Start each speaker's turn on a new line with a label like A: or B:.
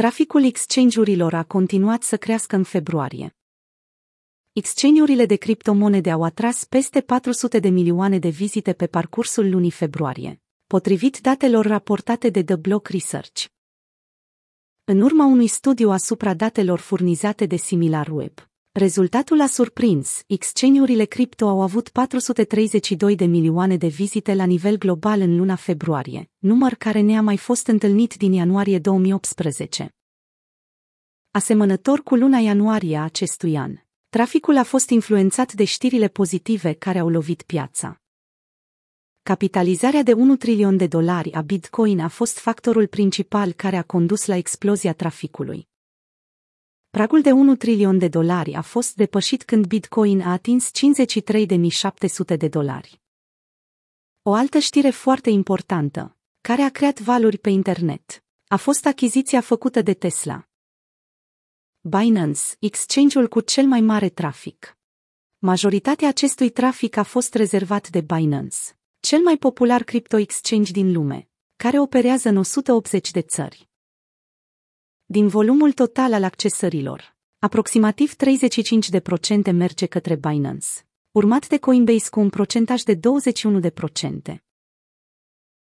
A: Traficul exchange-urilor a continuat să crească în februarie. Exchange-urile de criptomonede au atras peste 400 de milioane de vizite pe parcursul lunii februarie, potrivit datelor raportate de The Block Research. În urma unui studiu asupra datelor furnizate de SimilarWeb, rezultatul a surprins, exchange-urile cripto au avut 432 de milioane de vizite la nivel global în luna februarie, număr care ne-a mai fost întâlnit din ianuarie 2018. Asemănător cu luna ianuarie a acestui an, traficul a fost influențat de știrile pozitive care au lovit piața. Capitalizarea de 1 trilion de dolari a Bitcoin a fost factorul principal care a condus la explozia traficului. Pragul de 1 trilion de dolari a fost depășit când Bitcoin a atins 53.700 de dolari. O altă știre foarte importantă, care a creat valuri pe internet, a fost achiziția făcută de Tesla. Binance, exchange-ul cu cel mai mare trafic. Majoritatea acestui trafic a fost rezervat de Binance cel mai popular crypto exchange din lume, care operează în 180 de țări. Din volumul total al accesărilor, aproximativ 35% merge către Binance, urmat de Coinbase cu un procentaj de 21%.